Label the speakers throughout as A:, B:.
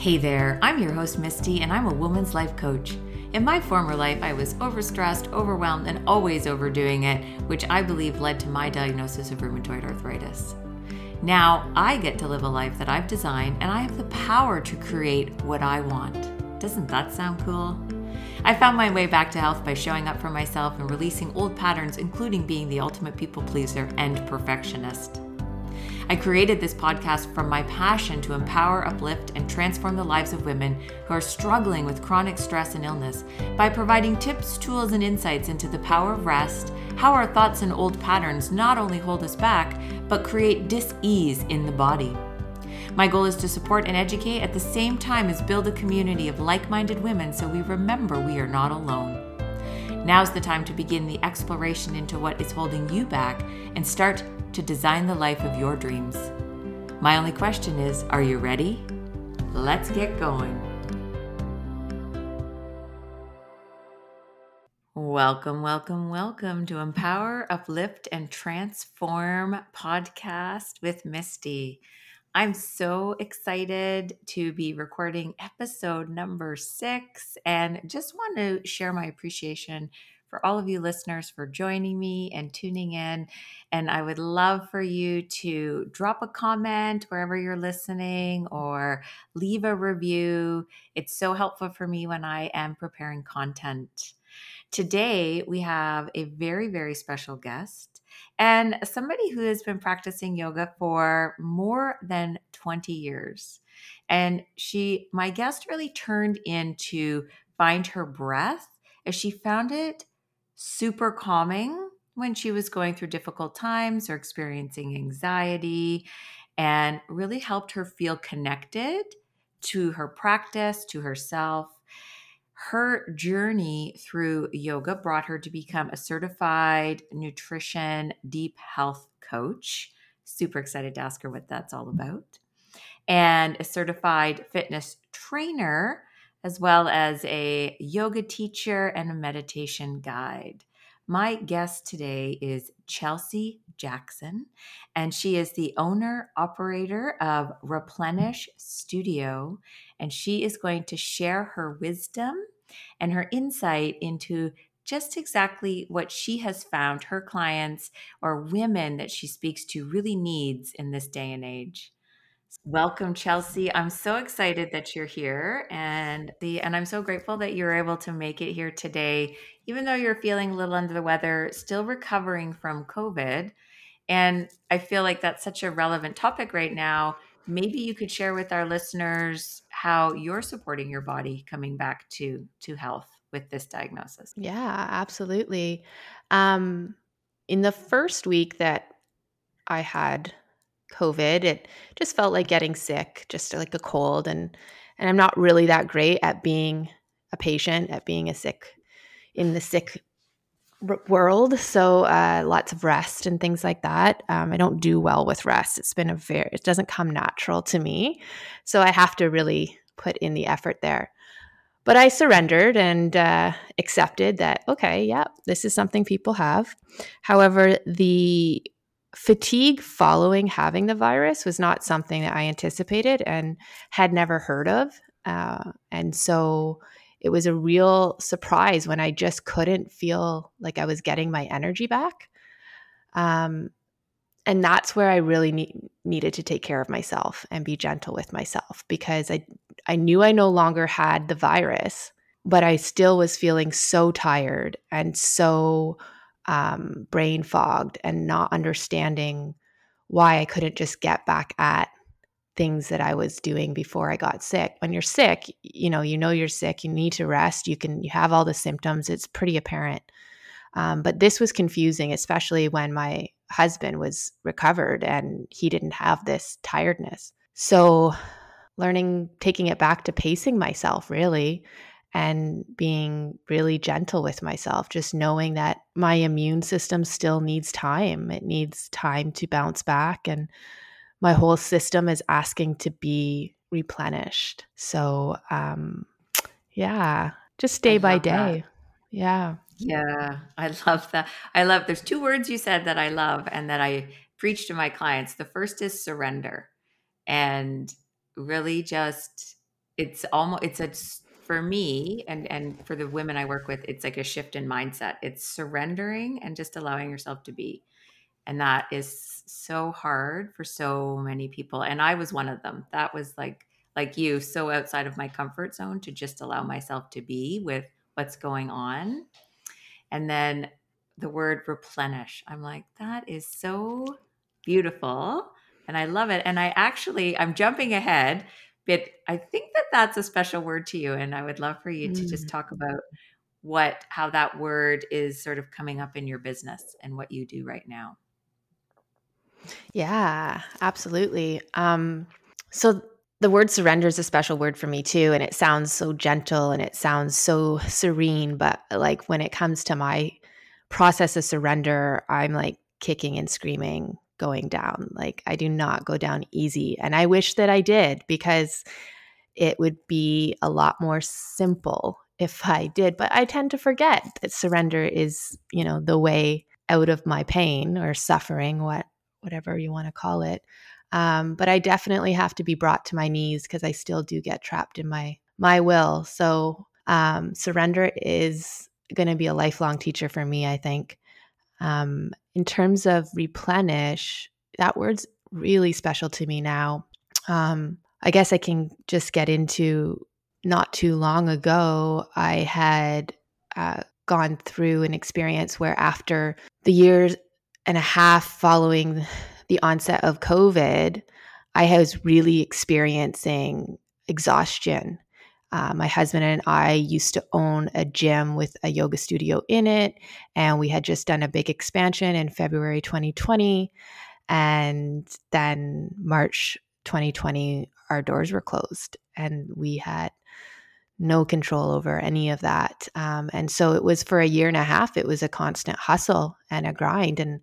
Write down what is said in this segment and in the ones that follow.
A: Hey there, I'm your host, Misty, and I'm a woman's life coach. In my former life, I was overstressed, overwhelmed, and always overdoing it, which I believe led to my diagnosis of rheumatoid arthritis. Now I get to live a life that I've designed, and I have the power to create what I want. Doesn't that sound cool? I found my way back to health by showing up for myself and releasing old patterns, including being the ultimate people pleaser and perfectionist. I created this podcast from my passion to empower, uplift, and transform the lives of women who are struggling with chronic stress and illness by providing tips, tools, and insights into the power of rest, how our thoughts and old patterns not only hold us back, but create dis ease in the body. My goal is to support and educate at the same time as build a community of like minded women so we remember we are not alone. Now's the time to begin the exploration into what is holding you back and start to design the life of your dreams. My only question is are you ready? Let's get going. Welcome, welcome, welcome to Empower, Uplift, and Transform podcast with Misty. I'm so excited to be recording episode number six and just want to share my appreciation for all of you listeners for joining me and tuning in. And I would love for you to drop a comment wherever you're listening or leave a review. It's so helpful for me when I am preparing content. Today, we have a very, very special guest and somebody who has been practicing yoga for more than 20 years. And she, my guest, really turned into find her breath as she found it super calming when she was going through difficult times or experiencing anxiety and really helped her feel connected to her practice, to herself. Her journey through yoga brought her to become a certified nutrition deep health coach. Super excited to ask her what that's all about. And a certified fitness trainer as well as a yoga teacher and a meditation guide. My guest today is Chelsea Jackson, and she is the owner operator of Replenish Studio. And she is going to share her wisdom and her insight into just exactly what she has found her clients or women that she speaks to really needs in this day and age. Welcome, Chelsea. I'm so excited that you're here, and the and I'm so grateful that you're able to make it here today, even though you're feeling a little under the weather, still recovering from COVID. And I feel like that's such a relevant topic right now. Maybe you could share with our listeners how you're supporting your body coming back to to health with this diagnosis.
B: Yeah, absolutely. Um, in the first week that I had COVID. It just felt like getting sick, just like a cold and and I'm not really that great at being a patient, at being a sick in the sick world. So uh, lots of rest and things like that. Um, I don't do well with rest. It's been a very it doesn't come natural to me, so I have to really put in the effort there. But I surrendered and uh, accepted that okay, yeah, this is something people have. However, the fatigue following having the virus was not something that I anticipated and had never heard of. Uh, and so it was a real surprise when I just couldn't feel like I was getting my energy back. Um, and that's where I really need, needed to take care of myself and be gentle with myself because I I knew I no longer had the virus, but I still was feeling so tired and so um, brain fogged and not understanding why I couldn't just get back at things that I was doing before I got sick. When you're sick, you know, you know you're sick, you need to rest, you can you have all the symptoms, it's pretty apparent. Um, but this was confusing, especially when my husband was recovered and he didn't have this tiredness. So learning taking it back to pacing myself really and being really gentle with myself, just knowing that my immune system still needs time. It needs time to bounce back, and my whole system is asking to be replenished. So, um, yeah, just day by day. That. Yeah.
A: Yeah, I love that. I love, there's two words you said that I love and that I preach to my clients. The first is surrender and really just it's almost it's a for me and and for the women I work with, it's like a shift in mindset. It's surrendering and just allowing yourself to be. And that is so hard for so many people. And I was one of them. That was like like you, so outside of my comfort zone to just allow myself to be with what's going on. And then the word replenish. I'm like, that is so beautiful. And I love it. And I actually, I'm jumping ahead but I think that that's a special word to you, and I would love for you mm. to just mm. talk about what how that word is sort of coming up in your business and what you do right now.
B: Yeah, absolutely. Um, so the word surrender is a special word for me too, and it sounds so gentle and it sounds so serene. But like when it comes to my process of surrender, I'm like kicking and screaming going down. Like I do not go down easy. And I wish that I did because it would be a lot more simple if I did. But I tend to forget that surrender is, you know, the way out of my pain or suffering, what whatever you want to call it. Um, but I definitely have to be brought to my knees because I still do get trapped in my my will. So um, surrender is going to be a lifelong teacher for me, I think. Um, in terms of replenish, that word's really special to me now. Um, I guess I can just get into not too long ago, I had uh, gone through an experience where after the years and a half following the onset of COVID, I was really experiencing exhaustion. Uh, my husband and I used to own a gym with a yoga studio in it, and we had just done a big expansion in February 2020. And then March 2020, our doors were closed, and we had no control over any of that. Um, and so it was for a year and a half, it was a constant hustle and a grind. And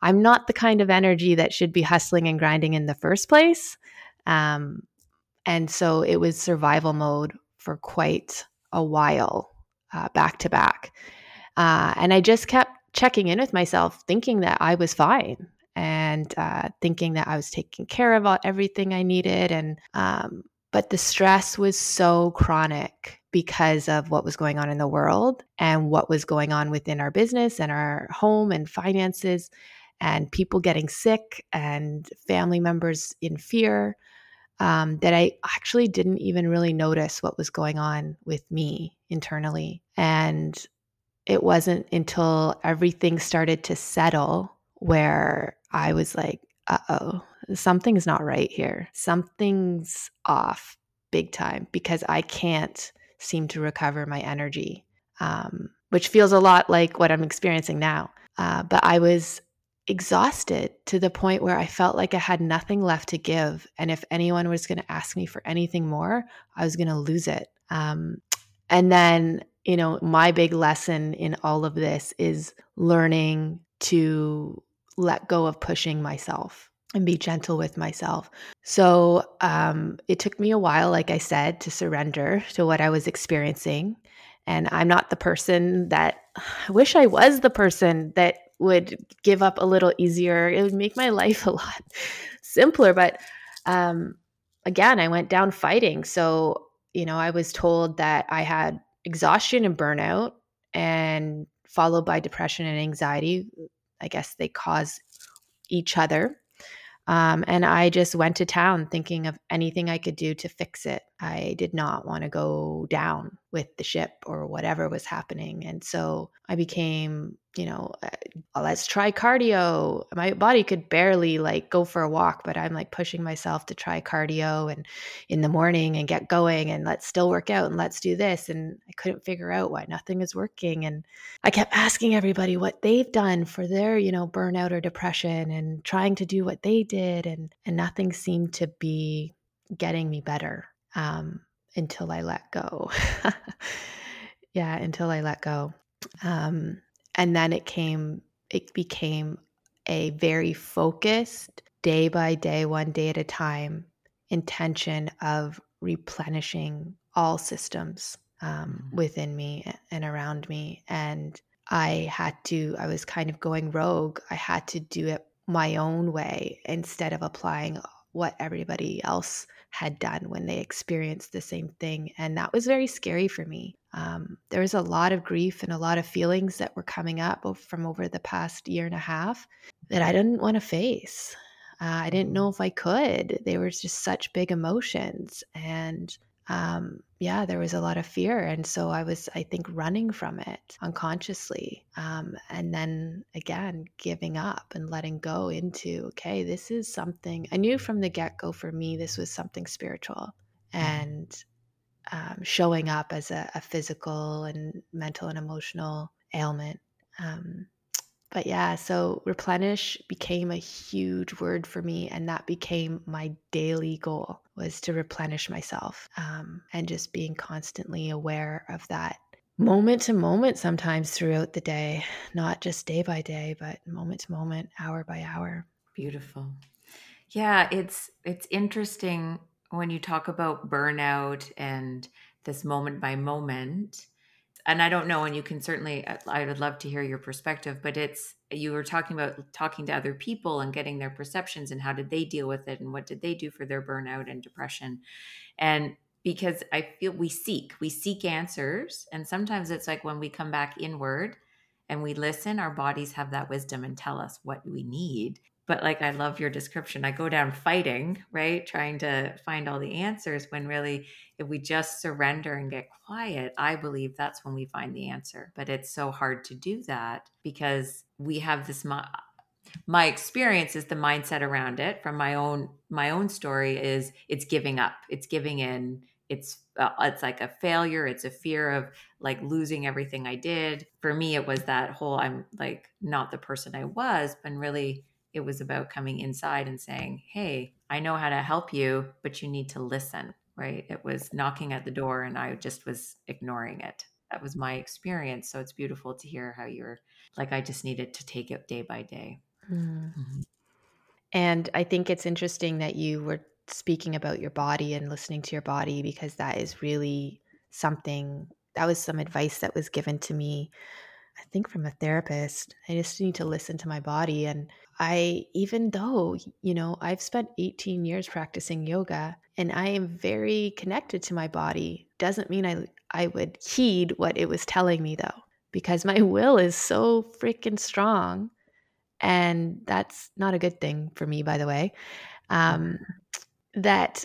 B: I'm not the kind of energy that should be hustling and grinding in the first place. Um, and so it was survival mode for quite a while, uh, back to back. Uh, and I just kept checking in with myself, thinking that I was fine and uh, thinking that I was taking care of all, everything I needed. And, um, but the stress was so chronic because of what was going on in the world and what was going on within our business and our home and finances and people getting sick and family members in fear um, that I actually didn't even really notice what was going on with me internally. And it wasn't until everything started to settle where I was like, uh oh, something's not right here. Something's off big time because I can't seem to recover my energy, um, which feels a lot like what I'm experiencing now. Uh, but I was exhausted to the point where I felt like I had nothing left to give. And if anyone was going to ask me for anything more, I was going to lose it. Um, and then, you know, my big lesson in all of this is learning to let go of pushing myself and be gentle with myself. So um, it took me a while, like I said, to surrender to what I was experiencing. And I'm not the person that I wish I was the person that would give up a little easier. It would make my life a lot simpler. But um, again, I went down fighting. So, you know, I was told that I had exhaustion and burnout, and followed by depression and anxiety. I guess they cause each other. Um, and I just went to town thinking of anything I could do to fix it. I did not want to go down with the ship or whatever was happening. And so I became you know, uh, let's try cardio. My body could barely like go for a walk, but I'm like pushing myself to try cardio and in the morning and get going and let's still work out and let's do this. And I couldn't figure out why nothing is working. And I kept asking everybody what they've done for their, you know, burnout or depression and trying to do what they did. And, and nothing seemed to be getting me better um, until I let go. yeah, until I let go. Um, and then it came it became a very focused day by day one day at a time intention of replenishing all systems um, mm-hmm. within me and around me and i had to i was kind of going rogue i had to do it my own way instead of applying what everybody else had done when they experienced the same thing. And that was very scary for me. Um, there was a lot of grief and a lot of feelings that were coming up from over the past year and a half that I didn't want to face. Uh, I didn't know if I could. They were just such big emotions. And um, yeah, there was a lot of fear. And so I was, I think, running from it unconsciously. Um, and then again, giving up and letting go into, okay, this is something I knew from the get go for me, this was something spiritual. Mm-hmm. And um, showing up as a, a, physical and mental and emotional ailment. Um, but yeah, so replenish became a huge word for me, and that became my daily goal was to replenish myself um, and just being constantly aware of that moment to moment sometimes throughout the day not just day by day but moment to moment hour by hour.
A: Beautiful. Yeah it's it's interesting when you talk about burnout and this moment by moment and I don't know, and you can certainly, uh, I would love to hear your perspective, but it's, you were talking about talking to other people and getting their perceptions and how did they deal with it and what did they do for their burnout and depression. And because I feel we seek, we seek answers. And sometimes it's like when we come back inward and we listen, our bodies have that wisdom and tell us what we need but like i love your description. I go down fighting right? Trying to find all the answers when really if we just surrender and get quiet i believe that's when we find the answer. But it's so hard to do that because we have this my my experience is the mindset around it from my own my own story is it's giving up. It's giving in. It's uh, it's like a failure. It's a fear of like losing everything i did. For me it was that whole i'm like not the person i was but really it was about coming inside and saying, Hey, I know how to help you, but you need to listen, right? It was knocking at the door and I just was ignoring it. That was my experience. So it's beautiful to hear how you're like, I just needed to take it day by day. Mm.
B: Mm-hmm. And I think it's interesting that you were speaking about your body and listening to your body because that is really something that was some advice that was given to me I think from a therapist. I just need to listen to my body. And I, even though, you know, I've spent 18 years practicing yoga and I am very connected to my body, doesn't mean I, I would heed what it was telling me though, because my will is so freaking strong. And that's not a good thing for me, by the way. Um, that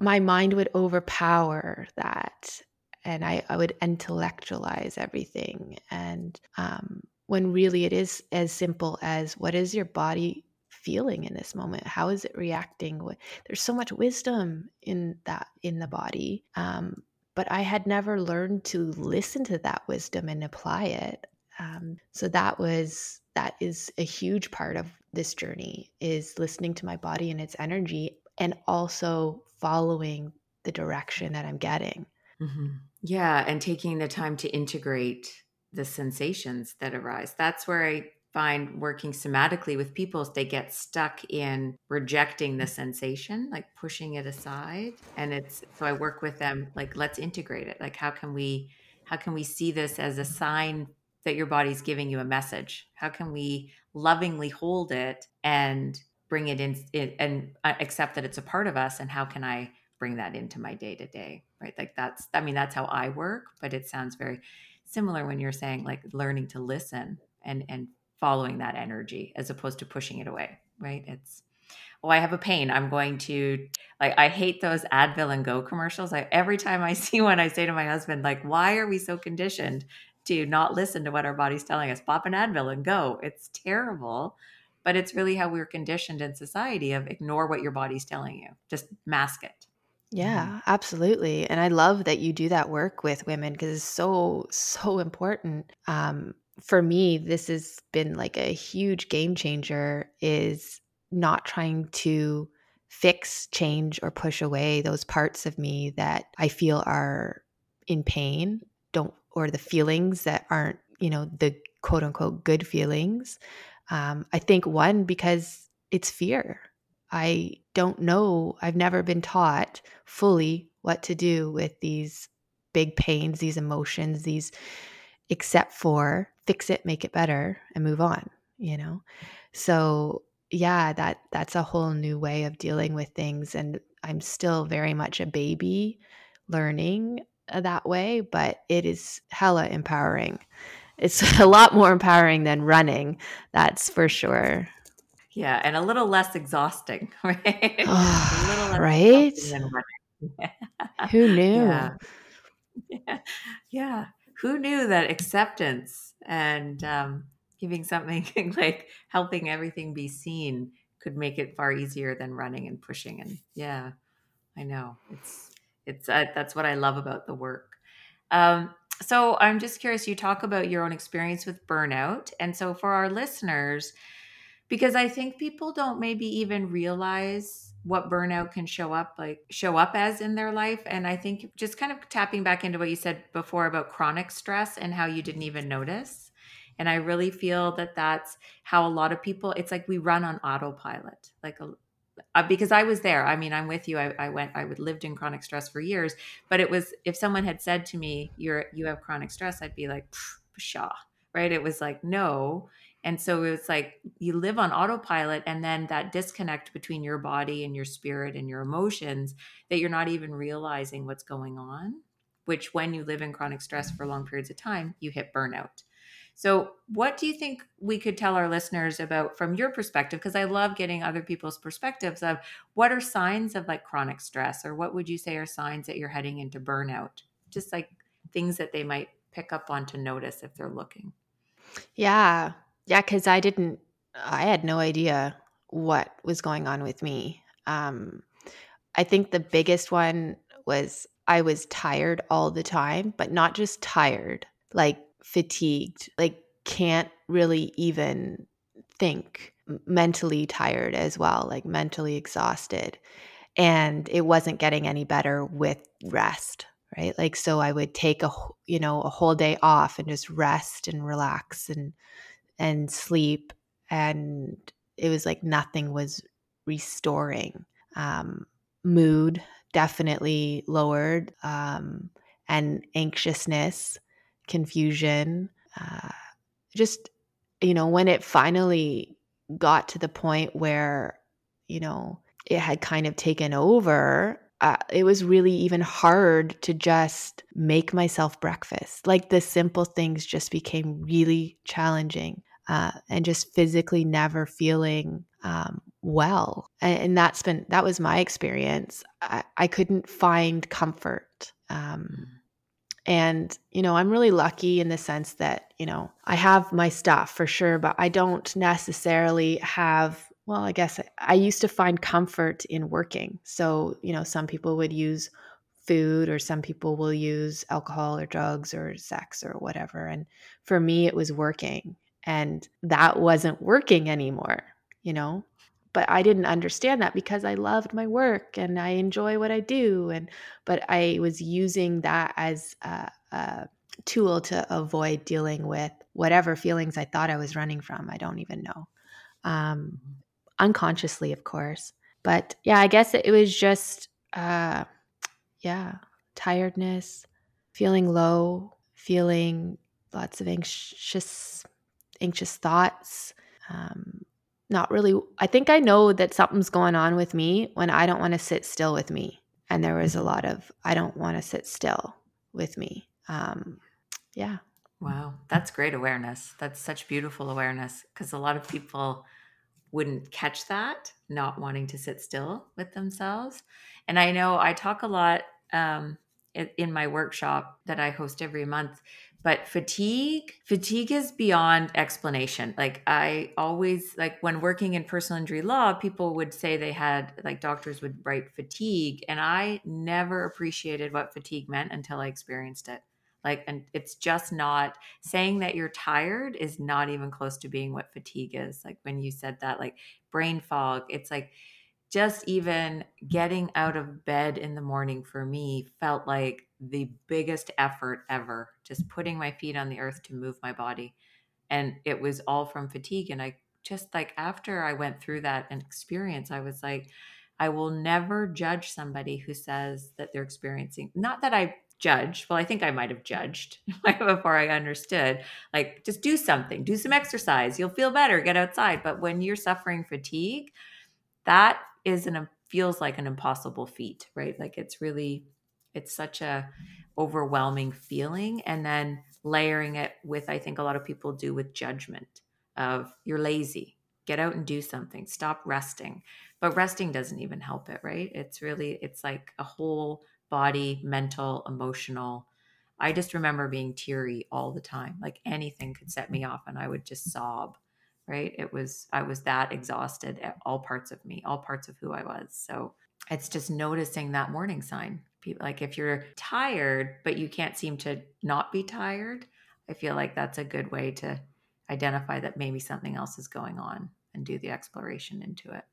B: my mind would overpower that and I, I would intellectualize everything. And um, when really it is as simple as what is your body feeling in this moment? How is it reacting? There's so much wisdom in that in the body. Um, but I had never learned to listen to that wisdom and apply it. Um, so that was that is a huge part of this journey is listening to my body and its energy and also following the direction that I'm getting.
A: Mm-hmm. Yeah, and taking the time to integrate the sensations that arise. That's where I find working somatically with people they get stuck in rejecting the sensation like pushing it aside and it's so i work with them like let's integrate it. Like how can we how can we see this as a sign that your body's giving you a message? How can we lovingly hold it and bring it in it, and uh, accept that it's a part of us and how can i bring that into my day to day right? Like that's i mean that's how i work but it sounds very similar when you're saying like learning to listen and and following that energy as opposed to pushing it away right? It's oh i have a pain. I'm going to like i hate those advil and go commercials. I, every time i see one i say to my husband like why are we so conditioned to not listen to what our body's telling us? Pop an advil and go. It's terrible but it's really how we're conditioned in society of ignore what your body's telling you. Just mask it.
B: Yeah, absolutely. And I love that you do that work with women because it's so, so important. Um, for me, this has been like a huge game changer is not trying to fix, change, or push away those parts of me that I feel are in pain, don't, or the feelings that aren't, you know, the quote unquote good feelings. Um, I think one, because it's fear. I don't know, I've never been taught fully what to do with these big pains, these emotions, these, except for fix it, make it better, and move on, you know? So yeah, that that's a whole new way of dealing with things and I'm still very much a baby learning uh, that way, but it is hella empowering. It's a lot more empowering than running, that's for sure.
A: Yeah, and a little less exhausting, right?
B: Oh, a little less right? Exhausting Who knew?
A: Yeah. yeah. yeah. Who knew that acceptance and um, giving something like helping everything be seen could make it far easier than running and pushing and yeah i know it's it's uh, that's what i love about the work um, so i'm just curious you talk about your own experience with burnout and so for our listeners because i think people don't maybe even realize what burnout can show up like show up as in their life and i think just kind of tapping back into what you said before about chronic stress and how you didn't even notice and I really feel that that's how a lot of people, it's like we run on autopilot, like a, uh, because I was there. I mean, I'm with you. I, I went, I would lived in chronic stress for years, but it was, if someone had said to me, you're, you have chronic stress, I'd be like, pshaw, right? It was like, no. And so it's like you live on autopilot, and then that disconnect between your body and your spirit and your emotions that you're not even realizing what's going on. Which, when you live in chronic stress for long periods of time, you hit burnout. So, what do you think we could tell our listeners about from your perspective? Because I love getting other people's perspectives of what are signs of like chronic stress, or what would you say are signs that you're heading into burnout? Just like things that they might pick up on to notice if they're looking.
B: Yeah. Yeah. Cause I didn't, I had no idea what was going on with me. Um, I think the biggest one was I was tired all the time, but not just tired, like fatigued, like can't really even think, mentally tired as well, like mentally exhausted. And it wasn't getting any better with rest, right? Like so I would take a you know, a whole day off and just rest and relax and and sleep and it was like nothing was restoring. Um mood definitely lowered um and anxiousness confusion. Uh, just, you know, when it finally got to the point where, you know, it had kind of taken over, uh, it was really even hard to just make myself breakfast. Like the simple things just became really challenging. Uh, and just physically never feeling um, well. And, and, that's been, that was my experience. I, I couldn't find comfort. Um, mm. And, you know, I'm really lucky in the sense that, you know, I have my stuff for sure, but I don't necessarily have, well, I guess I used to find comfort in working. So, you know, some people would use food or some people will use alcohol or drugs or sex or whatever. And for me, it was working. And that wasn't working anymore, you know? but I didn't understand that because I loved my work and I enjoy what I do and but I was using that as a, a tool to avoid dealing with whatever feelings I thought I was running from. I don't even know. Um, mm-hmm. unconsciously, of course. But yeah, I guess it, was just, uh, yeah, tiredness, feeling low, feeling lots of anxious, anxious thoughts, um, not really I think I know that something's going on with me when I don't want to sit still with me. And there was a lot of I don't want to sit still with me. Um yeah.
A: Wow, that's great awareness. That's such beautiful awareness because a lot of people wouldn't catch that, not wanting to sit still with themselves. And I know I talk a lot um, in my workshop that I host every month but fatigue fatigue is beyond explanation. Like i always like when working in personal injury law people would say they had like doctors would write fatigue and i never appreciated what fatigue meant until i experienced it. Like and it's just not saying that you're tired is not even close to being what fatigue is. Like when you said that like brain fog it's like just even getting out of bed in the morning for me felt like the biggest effort ever, just putting my feet on the earth to move my body. And it was all from fatigue. And I just like after I went through that experience, I was like, I will never judge somebody who says that they're experiencing, not that I judge. Well, I think I might have judged before I understood. Like, just do something, do some exercise, you'll feel better, get outside. But when you're suffering fatigue, that is an feels like an impossible feat, right? Like it's really it's such a overwhelming feeling and then layering it with I think a lot of people do with judgment of you're lazy. Get out and do something. Stop resting. But resting doesn't even help it, right? It's really it's like a whole body, mental, emotional. I just remember being teary all the time. Like anything could set me off and I would just sob right? It was i was that exhausted at all parts of me all parts of who i was. So it's just noticing that warning sign. People like if you're tired but you can't seem to not be tired i feel like that's a good way to identify that maybe something else is going on and do the exploration into it.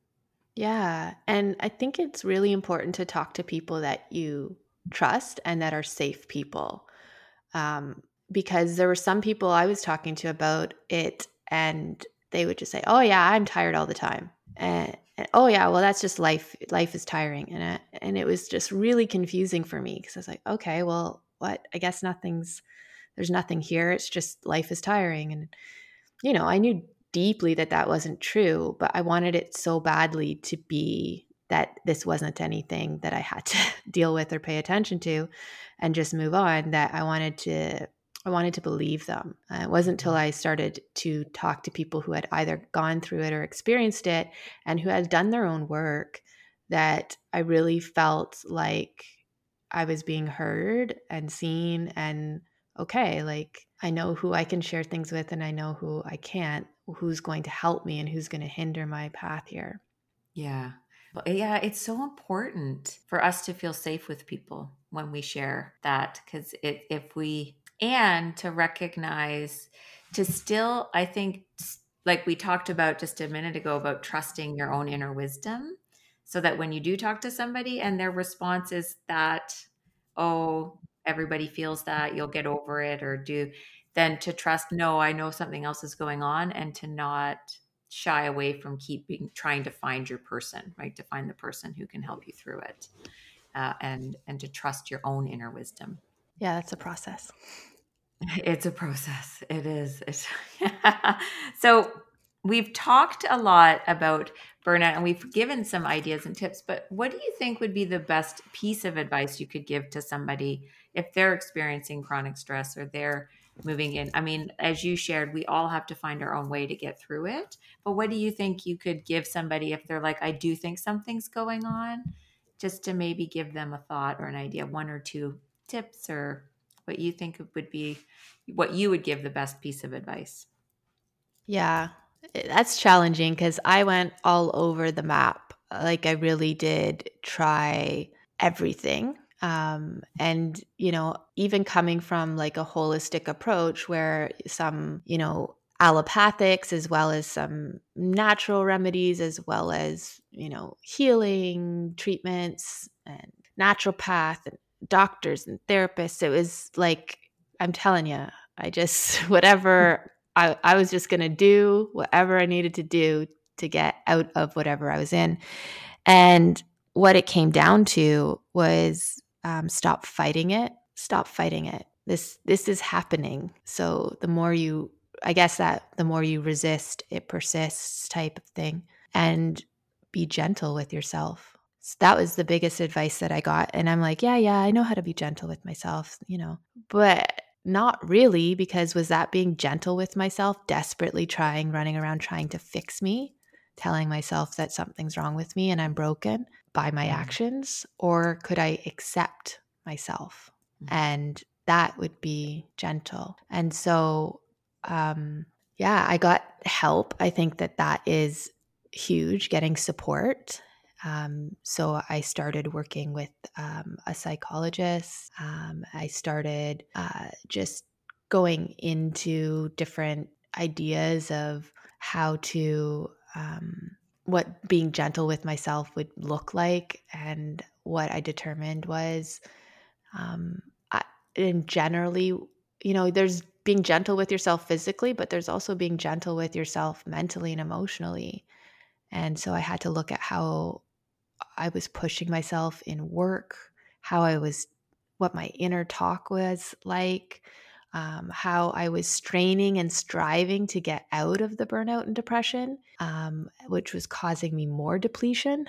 B: Yeah and i think it's really important to talk to people that you trust and that are safe people. Um, because there were some people i was talking to about it and they would just say, "Oh yeah, I'm tired all the time," and, and oh yeah, well that's just life. Life is tiring, and it, and it was just really confusing for me because I was like, okay, well, what? I guess nothing's there's nothing here. It's just life is tiring, and you know, I knew deeply that that wasn't true, but I wanted it so badly to be that this wasn't anything that I had to deal with or pay attention to and just move on that I wanted to I wanted to believe them. Uh, it wasn't until mm-hmm. I started to talk to people who had either gone through it or experienced it and who had done their own work that I really felt like I was being heard and seen and okay, like I know who I can share things with and I know who I can't, who's going to help me and who's going to hinder my path here.
A: Yeah. Yeah, it's so important for us to feel safe with people when we share that because if we and to recognize to still i think like we talked about just a minute ago about trusting your own inner wisdom so that when you do talk to somebody and their response is that oh everybody feels that you'll get over it or do then to trust no i know something else is going on and to not shy away from keeping trying to find your person right? To find the person who can help you through it uh, and and to trust your own inner wisdom
B: yeah, that's a process.
A: It's a process. It is. So we've talked a lot about burnout and we've given some ideas and tips, but what do you think would be the best piece of advice you could give to somebody if they're experiencing chronic stress or they're moving in? I mean, as you shared, we all have to find our own way to get through it. But what do you think you could give somebody if they're like, I do think something's going on, just to maybe give them a thought or an idea, one or two tips or what you think would be what you would give the best piece of advice?
B: Yeah, that's challenging because I went all over the map. Like I really did try everything. Um, and you know, even coming from like a holistic approach where some, you know, allopathics as well as some natural remedies as well as you know healing treatments and naturopath and doctors and therapists. It was like, I'm telling you, I just, whatever I, I was just going to do, whatever I needed to do to get out of whatever I was in. And what it came down to was um, stop fighting it, stop fighting it. This, this is happening. So the more you, I guess that the more you resist, it persists type of thing. And be gentle with yourself so that was the biggest advice that I got. And I'm like, yeah, yeah, I know how to be gentle with myself, you know, but not really, because was that being gentle with myself, desperately trying, running around trying to fix me, telling myself that something's wrong with me and I'm broken by my mm-hmm. actions? Or could I accept myself? Mm-hmm. And that would be gentle. And so, um, yeah, I got help. I think that that is huge, getting support um, so I started working with um, a psychologist. Um, I started uh, just going into different ideas of how to, um, what being gentle with myself would look like. And what I determined was, um, I, and generally, you know, there's being gentle with yourself physically, but there's also being gentle with yourself mentally and emotionally. And so I had to look at how I was pushing myself in work, how I was what my inner talk was like, um, how I was straining and striving to get out of the burnout and depression, um, which was causing me more depletion.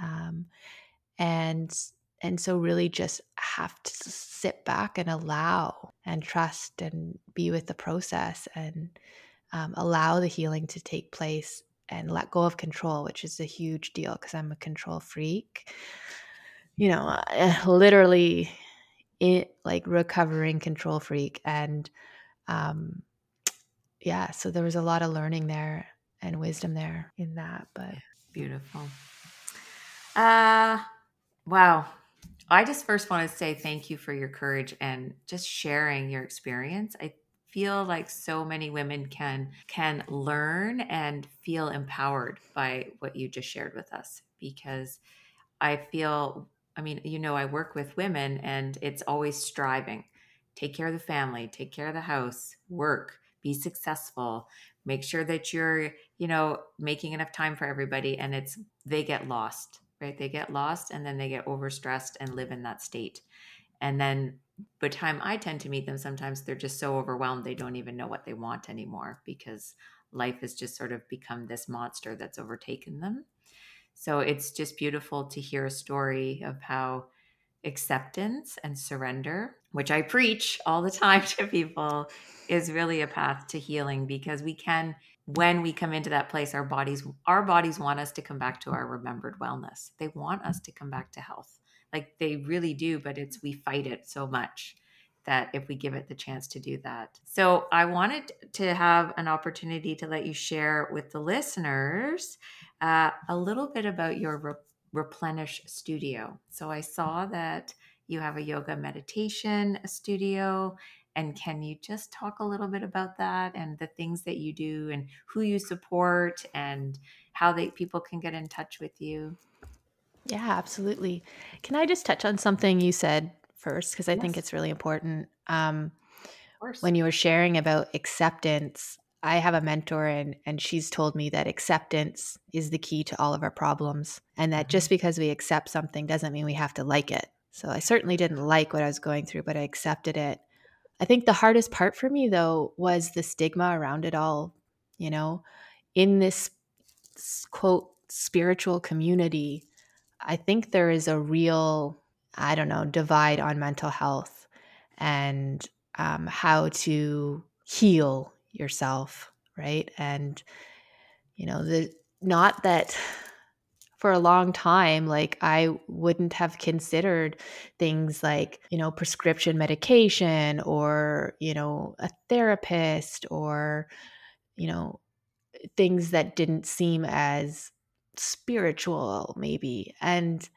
B: Um, and and so really just have to sit back and allow and trust and be with the process and um, allow the healing to take place and let go of control which is a huge deal because i'm a control freak. You know literally it like recovering control freak and um yeah so there was a lot of learning there and wisdom there in that but
A: beautiful. Uh wow. I just first want to say thank you for your courage and just sharing your experience. I feel like so many women can can learn and feel empowered by what you just shared with us because i feel I mean, you know, I work with women and it's always striving. Take care of the family, take care of the house, work, be successful, make sure that you're, you know, making enough time for everybody. And it's, they get lost, right? They get lost and then they get overstressed and live in that state. And then by time I tend to meet them, sometimes they're just so overwhelmed they don't even know what they want anymore because life has just sort of become this monster that's overtaken them. So it's just beautiful to hear a story of how acceptance and surrender, which I preach all the time to people, is really a path to healing because we can when we come into that place our bodies our bodies want us to come back to our remembered wellness. They want us to come back to health. Like they really do, but it's we fight it so much that if we give it the chance to do that. So I wanted to have an opportunity to let you share with the listeners uh, a little bit about your Re- Replenish Studio. So I saw that you have a yoga meditation studio. And can you just talk a little bit about that and the things that you do and who you support and how they people can get in touch with you?
B: Yeah, absolutely. Can I just touch on something you said first because I yes. think it's really important. Um, when you were sharing about acceptance, I have a mentor and and she's told me that acceptance is the key to all of our problems and that just mm-hmm. because we accept something doesn't mean we have to like it. So I certainly didn't like what I was going through, but I accepted it. I think the hardest part for me though was the stigma around it all, you know, in this quote spiritual community. I think there is a real I don't know, divide on mental health and um, how to heal yourself, right? And, you know, the not that for a long time, like I wouldn't have considered things like, you know, prescription medication or, you know, a therapist or, you know, things that didn't seem as spiritual, maybe. And,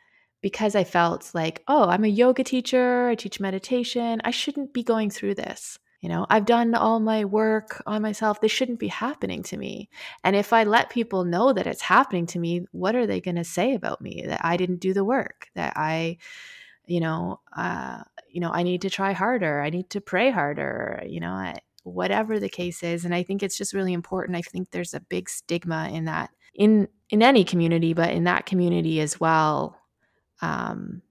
B: because I felt like, oh, I'm a yoga teacher, I teach meditation, I shouldn't be going through this. You know, I've done all my work on myself. This shouldn't be happening to me. And if I let people know that it's happening to me, what are they going to say about me? That I didn't do the work, that I, you know, uh, you know, I need to try harder. I need to pray harder. You know, I, whatever the case is. And I think it's just really important. I think there's a big stigma in that in in any community, but in that community as well um,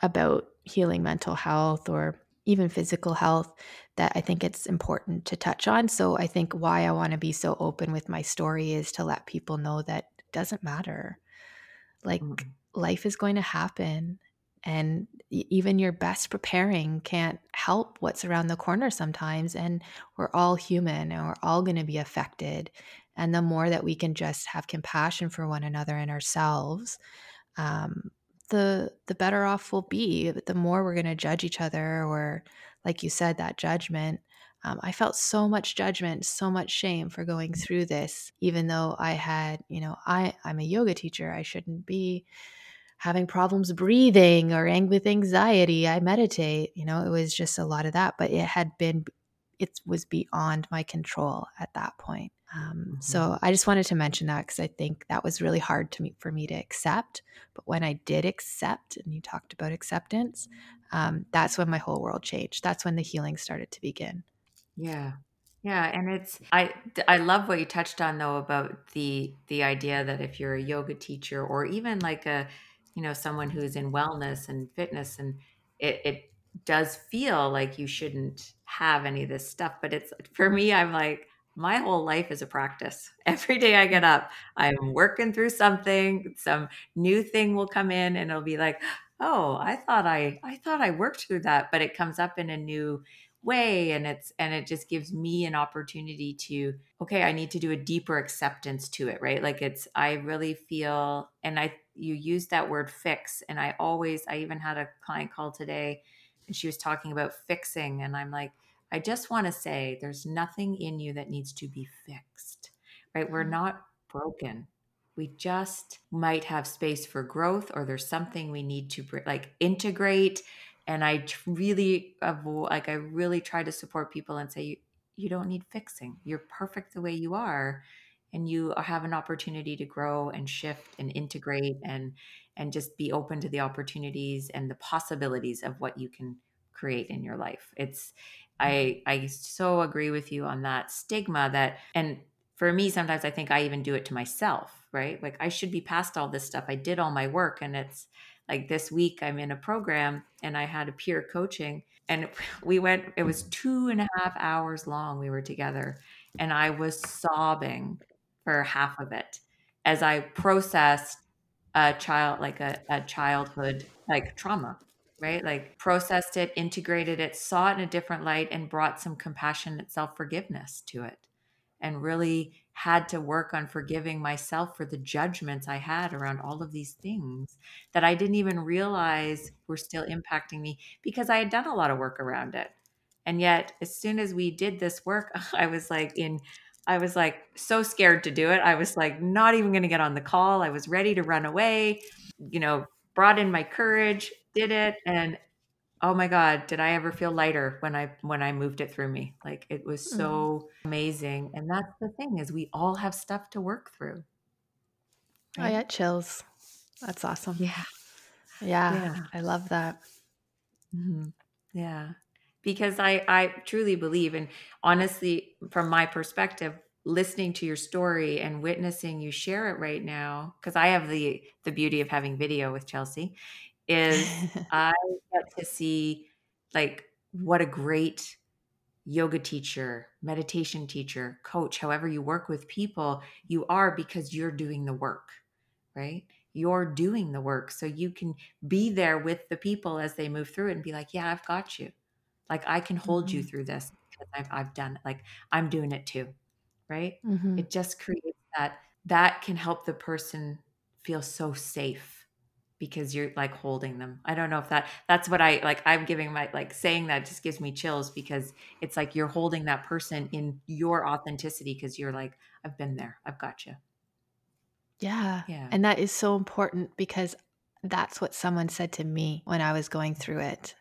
B: about healing mental health or even physical health that I think it's important to touch on. So I think why I want to be so open with my story is to let people know that it doesn't matter. Like mm-hmm. life is going to happen and even your best preparing can't help what's around the corner sometimes and we're all human and we're all going to be affected and the more that we can just have compassion for one another and ourselves um, the the better off we'll be. The more we're going to judge each other, or like you said, that judgment. Um, I felt so much judgment, so much shame for going through this, even though I had, you know, I I'm a yoga teacher. I shouldn't be having problems breathing or with anxiety. I meditate. You know, it was just a lot of that, but it had been, it was beyond my control at that point. Um, mm-hmm. So I just wanted to mention that because I think that was really hard to me for me to accept. But when I did accept, and you talked about acceptance, um, that's when my whole world changed. That's when the healing started to begin.
A: Yeah, yeah, and it's I I love what you touched on though about the the idea that if you're a yoga teacher or even like a you know someone who's in wellness and fitness and it, it does feel like you shouldn't have any of this stuff. But it's for me, I'm like, my whole life is a practice. Every day I get up, I'm working through something, some new thing will come in and it'll be like, "Oh, I thought I I thought I worked through that," but it comes up in a new way and it's and it just gives me an opportunity to okay, I need to do a deeper acceptance to it, right? Like it's I really feel and I you use that word fix and I always I even had a client call today and she was talking about fixing and I'm like I just want to say there's nothing in you that needs to be fixed, right? We're mm-hmm. not broken. We just might have space for growth, or there's something we need to like integrate. And I really like, I really try to support people and say, you, you don't need fixing. You're perfect the way you are. And you uh, have an opportunity to grow and shift and integrate and and just be open to the opportunities and the possibilities of what you can create in your life. It's mm-hmm. I I so agree with you on that stigma that and for me sometimes I think I even do it to myself, right? Like I should be past all this stuff. I did all my work and it's like this week I'm in a program and I had a peer coaching and we went it was two and a half hours long we were together and I was sobbing for half of it as I processed a child like a, a childhood like trauma right? Like processed it, integrated it, saw it in a different light, and brought some compassionate self forgiveness to it. And really had to work on forgiving myself for the judgments I had around all of these things that I didn't even realize were still impacting me because I had done a lot of work around it. And yet, as soon as we did this work, I was like in I was like so scared to do it. I was like not even going to get on the call. I was ready to run away, you know, brought in my courage, did it and oh my god did i ever feel lighter when i when i moved it through me like it was so mm. amazing and that's the thing is we all have stuff to work through
B: right? i got chills that's awesome yeah yeah, yeah. i love that
A: mm-hmm. yeah because i i truly believe and honestly from my perspective listening to your story and witnessing you share it right now because i have the the beauty of having video with chelsea is I get to see like what a great yoga teacher, meditation teacher, coach, however you work with people, you are because you're doing the work, right? You're doing the work. So you can be there with the people as they move through it and be like, yeah, I've got you. Like I can hold mm-hmm. you through this because I've, I've done it. Like I'm doing it too, right? Mm-hmm. It just creates that, that can help the person feel so safe because you're like holding them. I don't know if that that's what I like I'm giving my like saying that just gives me chills because it's like you're holding that person in your authenticity because you're like I've been there. I've got you.
B: Yeah. Yeah. And that is so important because that's what someone said to me when I was going through it.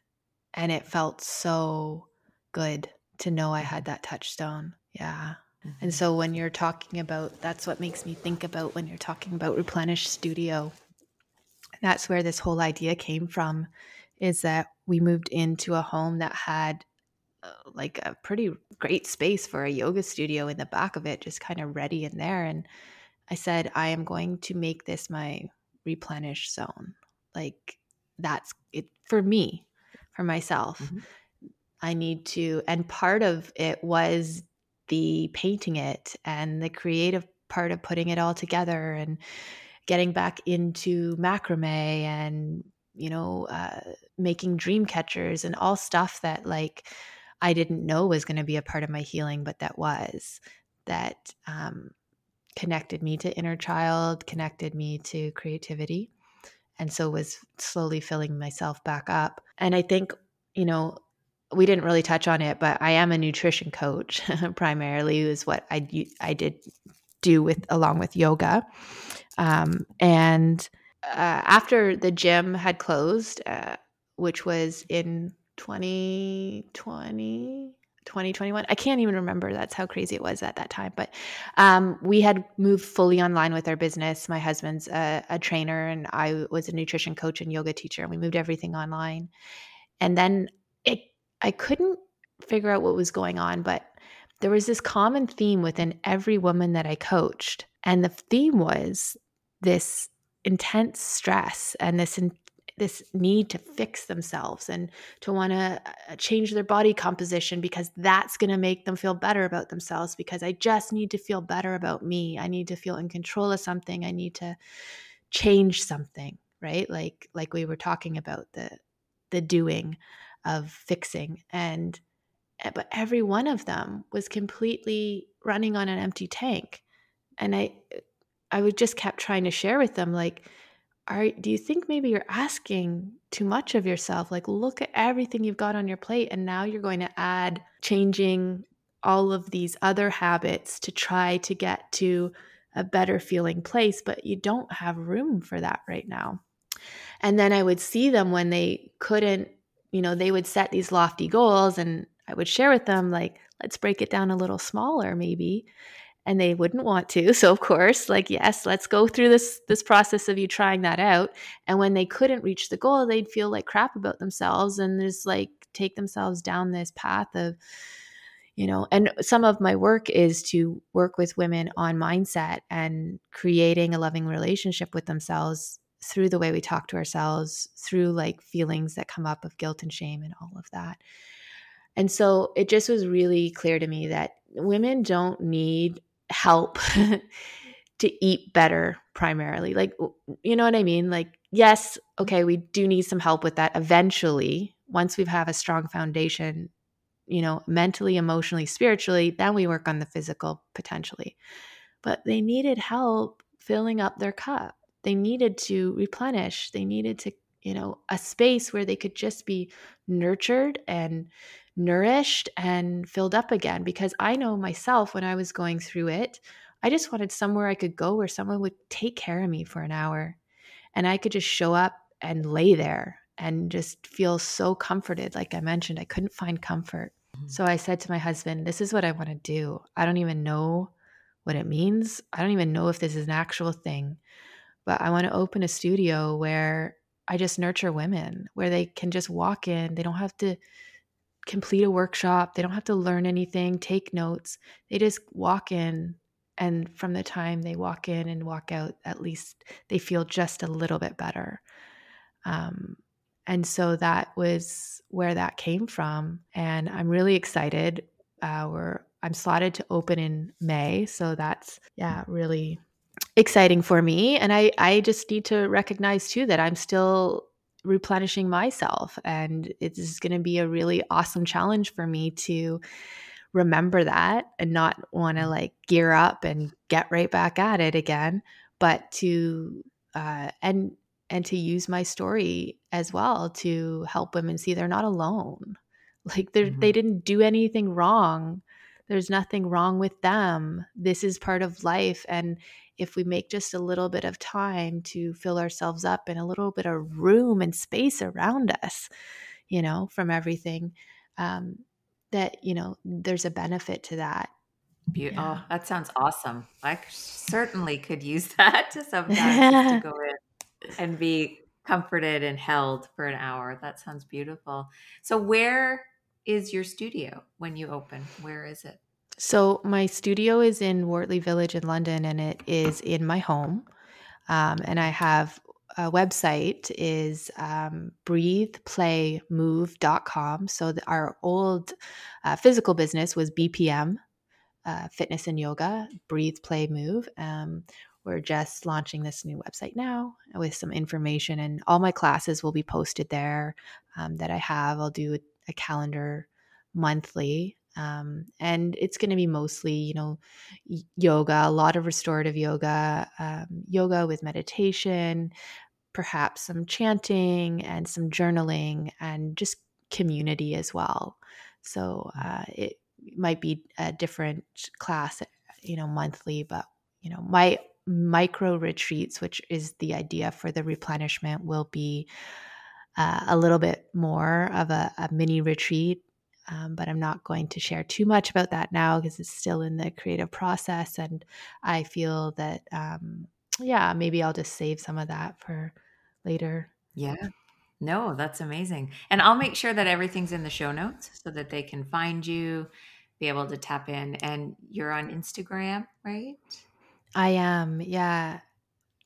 B: And it felt so good to know I had that touchstone. Yeah. Mm-hmm. And so when you're talking about that's what makes me think about when you're talking about replenish studio that's where this whole idea came from is that we moved into a home that had uh, like a pretty great space for a yoga studio in the back of it just kind of ready in there and i said i am going to make this my replenish zone like that's it for me for myself mm-hmm. i need to and part of it was the painting it and the creative part of putting it all together and getting back into macrame and you know uh, making dream catchers and all stuff that like i didn't know was going to be a part of my healing but that was that um, connected me to inner child connected me to creativity and so was slowly filling myself back up and i think you know we didn't really touch on it but i am a nutrition coach primarily is what i i did do with along with yoga um, and uh, after the gym had closed, uh, which was in 2020, 2021, I can't even remember. That's how crazy it was at that time. But um, we had moved fully online with our business. My husband's a, a trainer, and I was a nutrition coach and yoga teacher, and we moved everything online. And then it, I couldn't figure out what was going on, but there was this common theme within every woman that I coached. And the theme was this intense stress and this in, this need to fix themselves and to want to uh, change their body composition because that's going to make them feel better about themselves because I just need to feel better about me. I need to feel in control of something. I need to change something, right? Like like we were talking about the the doing of fixing and eh, but every one of them was completely running on an empty tank. And I I would just kept trying to share with them like are do you think maybe you're asking too much of yourself? Like look at everything you've got on your plate and now you're going to add changing all of these other habits to try to get to a better feeling place but you don't have room for that right now. And then i would see them when they couldn't you know they would set these lofty goals and i would share with them like let's break it down a little smaller maybe and they wouldn't want to so of course like yes let's go through this this process of you trying that out and when they couldn't reach the goal they'd feel like crap about themselves and just like take themselves down this path of you know and some of my work is to work with women on mindset and creating a loving relationship with themselves through the way we talk to ourselves through like feelings that come up of guilt and shame and all of that. And so it just was really clear to me that women don't need help to eat better primarily. Like, you know what I mean? Like, yes, okay, we do need some help with that eventually. Once we have a strong foundation, you know, mentally, emotionally, spiritually, then we work on the physical potentially. But they needed help filling up their cup. They needed to replenish. They needed to, you know, a space where they could just be nurtured and nourished and filled up again because I know myself when I was going through it, I just wanted somewhere I could go where someone would take care of me for an hour and I could just show up and lay there and just feel so comforted. Like I mentioned, I couldn't find comfort. Mm-hmm. So I said to my husband, This is what I want to do. I don't even know what it means. I don't even know if this is an actual thing, but I want to open a studio where I just nurture women, where they can just walk in. They don't have to complete a workshop. They don't have to learn anything, take notes. They just walk in. And from the time they walk in and walk out, at least they feel just a little bit better. Um, and so that was where that came from. And I'm really excited. Uh, we're I'm slotted to open in May, so that's yeah, really exciting for me. And I I just need to recognize too that I'm still replenishing myself. And it's going to be a really awesome challenge for me to remember that and not want to like gear up and get right back at it again, but to, uh, and, and to use my story as well to help women see they're not alone. Like they mm-hmm. they didn't do anything wrong. There's nothing wrong with them. This is part of life. And if we make just a little bit of time to fill ourselves up and a little bit of room and space around us, you know, from everything, um, that, you know, there's a benefit to that.
A: Be- yeah. Oh, that sounds awesome. I certainly could use that to sometimes to go in and be comforted and held for an hour. That sounds beautiful. So, where is your studio when you open? Where is it?
B: So my studio is in Wortley Village in London, and it is in my home. Um, and I have a website is um, breatheplaymove.com. So the, our old uh, physical business was BPM, uh, Fitness and Yoga, Breathe, Play, Move. Um, we're just launching this new website now with some information, and all my classes will be posted there um, that I have. I'll do a, calendar monthly um, and it's going to be mostly you know yoga a lot of restorative yoga um, yoga with meditation perhaps some chanting and some journaling and just community as well so mm. uh, it might be a different class you know monthly but you know my micro retreats which is the idea for the replenishment will be uh, a little bit more of a, a mini retreat um, but I'm not going to share too much about that now because it's still in the creative process. And I feel that, um, yeah, maybe I'll just save some of that for later.
A: Yeah. No, that's amazing. And I'll make sure that everything's in the show notes so that they can find you, be able to tap in. And you're on Instagram, right?
B: I am. Yeah.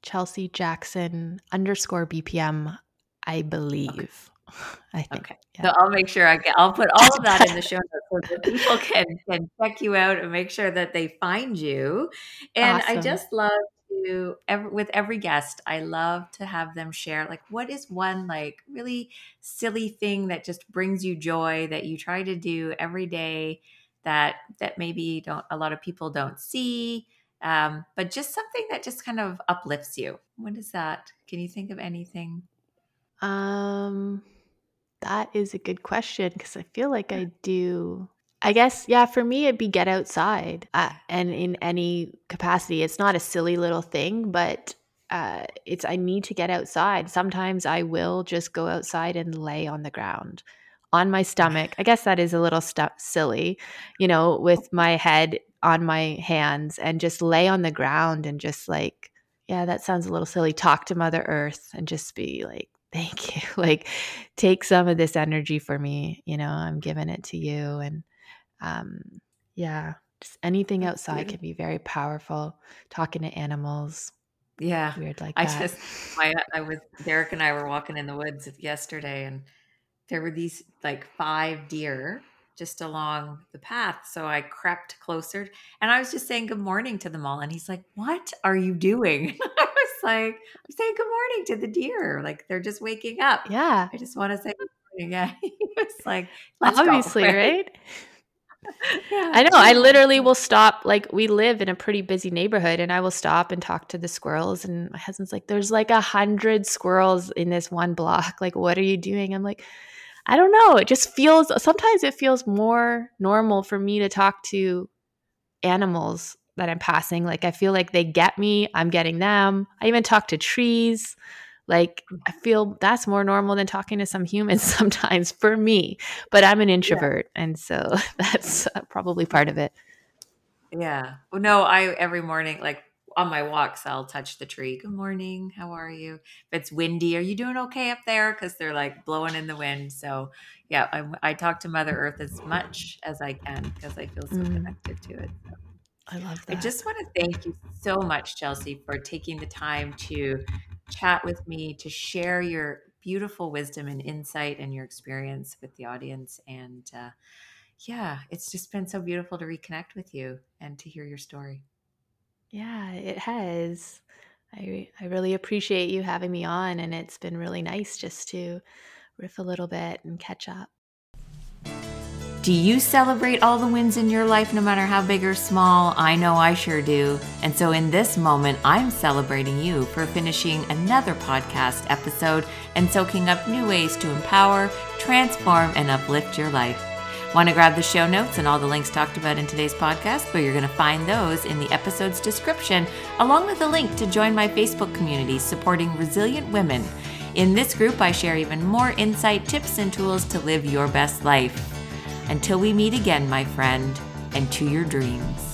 B: Chelsea Jackson underscore BPM I believe. Okay.
A: I think. Okay. Yeah. So I'll make sure I get, I'll put all of that in the show notes so that people can, can check you out and make sure that they find you. And awesome. I just love to, every, with every guest, I love to have them share like, what is one like really silly thing that just brings you joy that you try to do every day that, that maybe don't, a lot of people don't see. Um, but just something that just kind of uplifts you. What is that? Can you think of anything?
B: Um, that is a good question because I feel like I do. I guess, yeah, for me, it'd be get outside. Uh, and in any capacity, it's not a silly little thing, but uh, it's I need to get outside. Sometimes I will just go outside and lay on the ground on my stomach. I guess that is a little stu- silly, you know, with my head on my hands and just lay on the ground and just like, yeah, that sounds a little silly. Talk to Mother Earth and just be like, thank you. Like, take some of this energy for me. You know, I'm giving it to you. And um, yeah, just anything outside can be very powerful. Talking to animals.
A: Yeah. Weird like I that. just, I, I was, Derek and I were walking in the woods yesterday and there were these like five deer just along the path. So I crept closer and I was just saying good morning to them all. And he's like, What are you doing? Like, I'm saying good morning to the deer. Like they're just waking up.
B: Yeah.
A: I just want to say good morning. Yeah. was like,
B: Obviously, go. right? yeah. I know. I literally will stop. Like, we live in a pretty busy neighborhood, and I will stop and talk to the squirrels. And my husband's like, There's like a hundred squirrels in this one block. Like, what are you doing? I'm like, I don't know. It just feels sometimes it feels more normal for me to talk to animals that I'm passing. Like I feel like they get me, I'm getting them. I even talk to trees. Like I feel that's more normal than talking to some humans sometimes for me. But I'm an introvert, yeah. and so that's probably part of it.
A: Yeah. Well, no, I every morning like on my walks, I'll touch the tree. Good morning. How are you? If it's windy, are you doing okay up there? Because they're like blowing in the wind. So, yeah, I, I, talk to Mother Earth as much as I can because I feel so mm. connected to it. So.
B: I love that.
A: I just want to thank you so much, Chelsea, for taking the time to chat with me, to share your beautiful wisdom and insight and your experience with the audience. And uh, yeah, it's just been so beautiful to reconnect with you and to hear your story.
B: Yeah, it has. I I really appreciate you having me on and it's been really nice just to riff a little bit and catch up.
A: Do you celebrate all the wins in your life, no matter how big or small? I know I sure do. And so, in this moment, I'm celebrating you for finishing another podcast episode and soaking up new ways to empower, transform, and uplift your life. Want to grab the show notes and all the links talked about in today's podcast? Well, you're going to find those in the episode's description, along with a link to join my Facebook community supporting resilient women. In this group, I share even more insight, tips, and tools to live your best life. Until we meet again, my friend, and to your dreams.